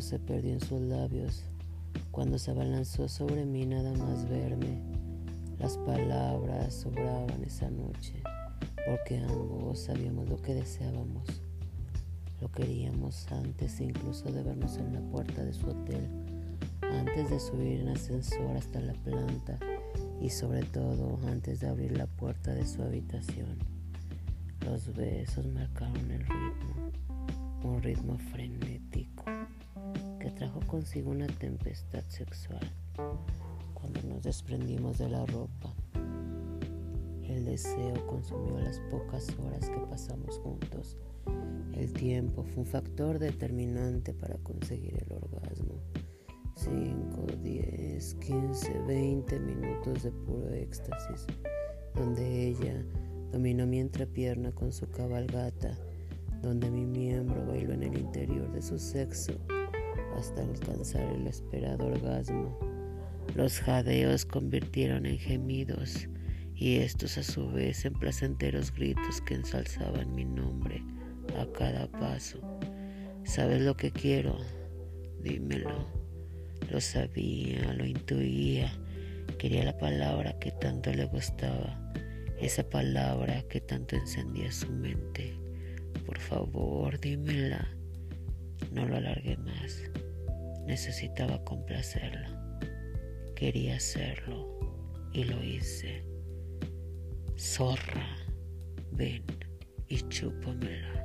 se perdió en sus labios. Cuando se abalanzó sobre mí nada más verme, las palabras sobraban esa noche, porque ambos sabíamos lo que deseábamos. Lo queríamos antes incluso de vernos en la puerta de su hotel, antes de subir en ascensor hasta la planta y sobre todo antes de abrir la puerta de su habitación. Los besos marcaron el ritmo, un ritmo frenético trajo consigo una tempestad sexual cuando nos desprendimos de la ropa. El deseo consumió las pocas horas que pasamos juntos. El tiempo fue un factor determinante para conseguir el orgasmo. 5, 10, 15, 20 minutos de puro éxtasis, donde ella dominó mi entrepierna con su cabalgata, donde mi miembro bailó en el interior de su sexo hasta alcanzar el esperado orgasmo. Los jadeos convirtieron en gemidos y estos a su vez en placenteros gritos que ensalzaban mi nombre a cada paso. ¿Sabes lo que quiero? Dímelo. Lo sabía, lo intuía. Quería la palabra que tanto le gustaba, esa palabra que tanto encendía su mente. Por favor, dímela. No lo alargué más. Necesitaba complacerla. Quería hacerlo y lo hice. Zorra, ven y chúpamela.